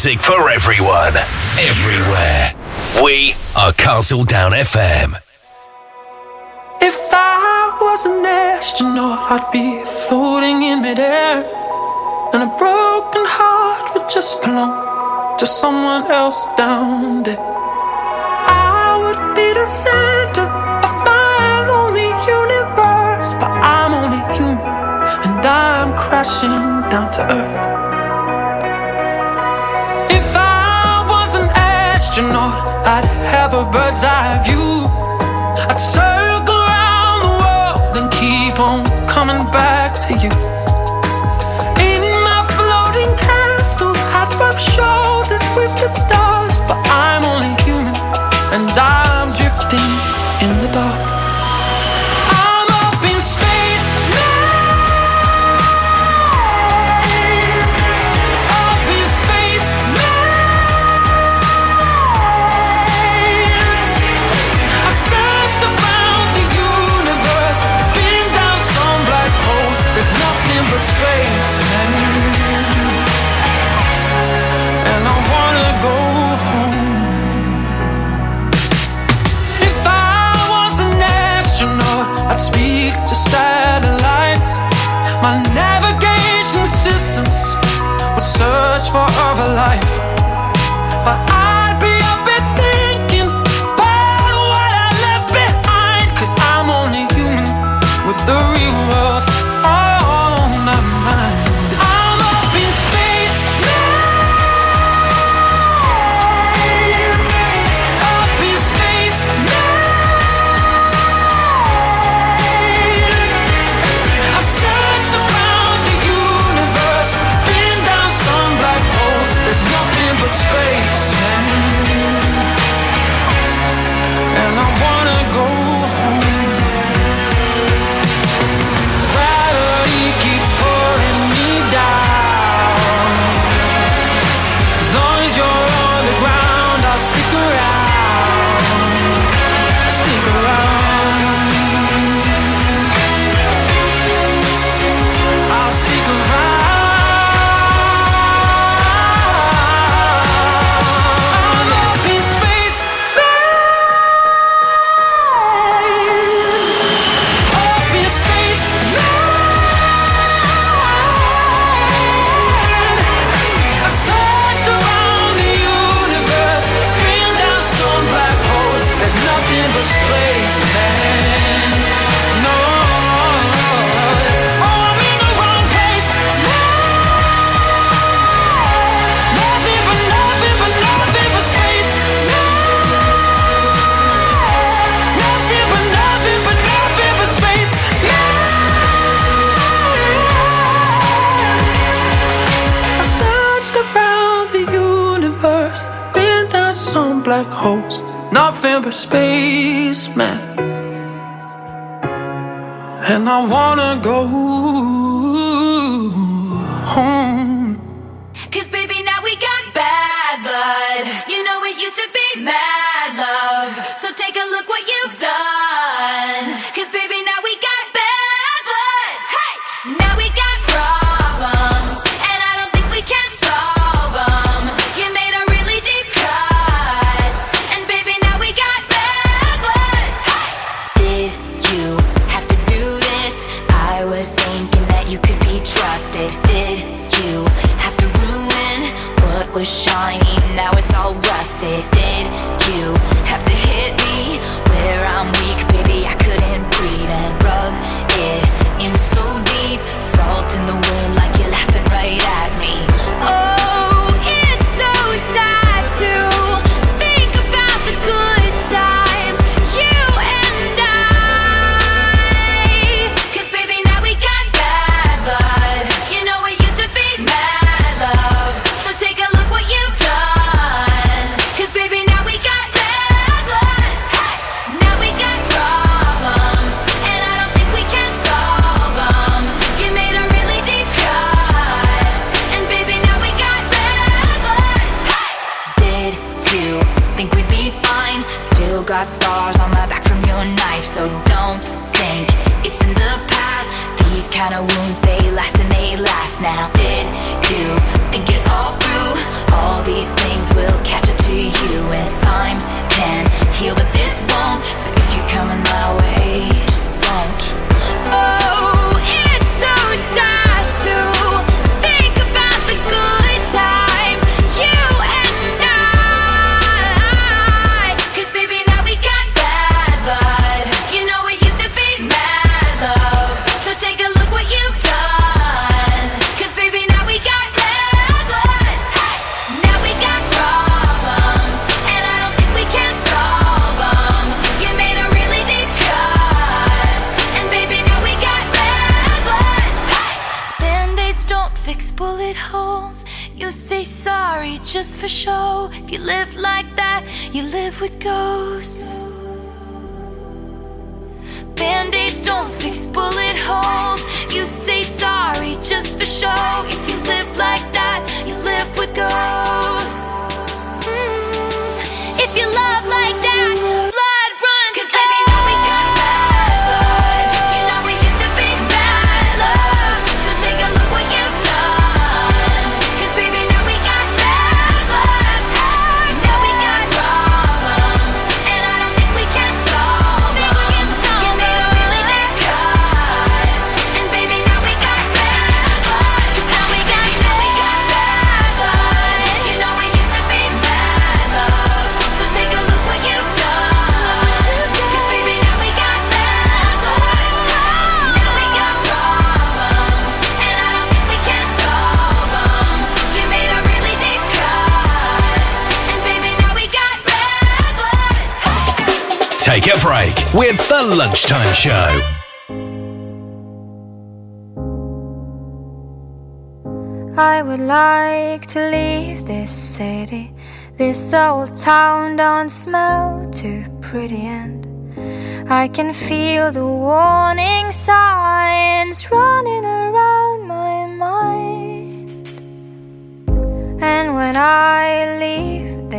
music for everyone, everywhere. We are Castledown FM. If I was an astronaut, I'd be floating in midair, and a broken heart would just belong to someone else down there. I would be the center of my lonely universe, but I'm only human, and I'm crashing down to earth. I'd have a bird's eye view. I'd circle around the world and keep on coming back to you. In my floating castle, I'd rub shoulders with the stars, but I got scars on my back from your knife So don't think it's in the past These kind of wounds, they last and they last now Did you think it all through? All these things will catch up to you And time can heal, but this won't So if you're coming my way, just don't oh. Just for show. If you live like that, you live with ghosts. Band aids don't fix bullet holes. You say sorry just for show. If you live like that, you live with ghosts. Take a break with The Lunchtime Show. I would like to leave this city. This old town don't smell too pretty, and I can feel the warning signs running around my mind. And when I leave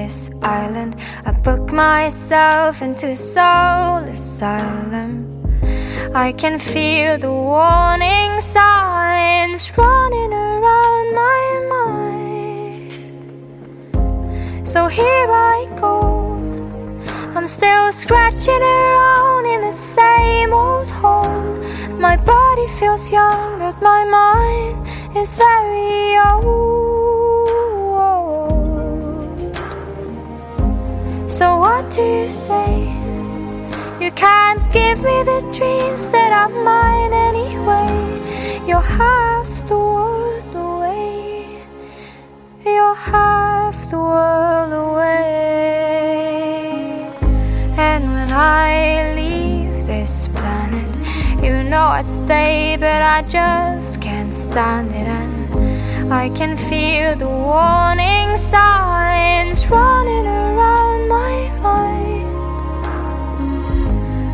this island, I book myself into a soul asylum. I can feel the warning signs running around my mind. So here I go. I'm still scratching around in the same old hole. My body feels young, but my mind is very old. So, what do you say? You can't give me the dreams that are mine anyway. You're half the world away. You're half the world away. And when I leave this planet, you know I'd stay, but I just can't stand it. And I can feel the warning signs running around my mind.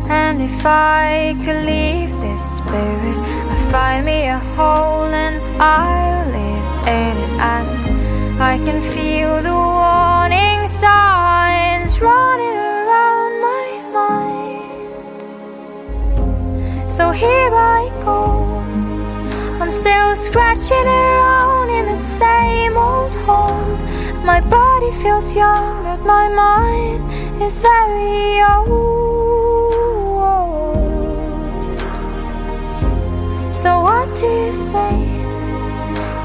And if I could leave this spirit, I'd find me a hole and I'll live in it. And I can feel the warning signs running around my mind. So here I go. I'm still scratching around same old hole. My body feels young, but my mind is very old. So what do you say?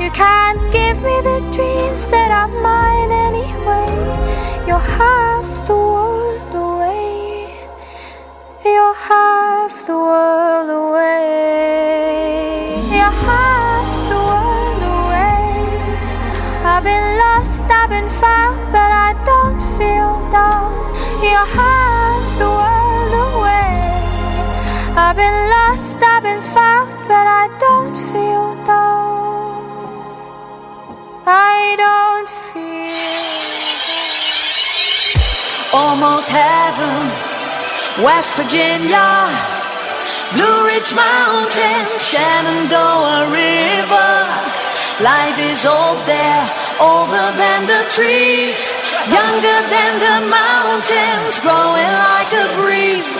You can't give me the dreams that are mine anyway. You're half the world away. You're half the world away. I've been lost, I've been found, but I don't feel down. You're half the world away. I've been lost, I've been found, but I don't feel down. I don't feel Almost heaven, West Virginia, Blue Ridge Mountains, Shenandoah River. Life is old there, older than the trees, younger than the mountains, growing like a breeze.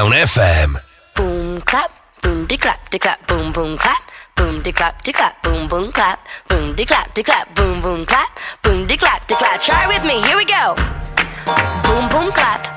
Town FM. Boom clap, boom de clap, de clap, boom boom clap. Boom de clap, de clap, boom boom clap. Boom de clap, de clap, boom boom clap. Boom de clap, de clap. Try with me. Here we go. Boom boom clap.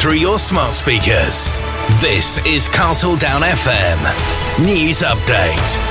Through your smart speakers. This is Castledown FM News Update.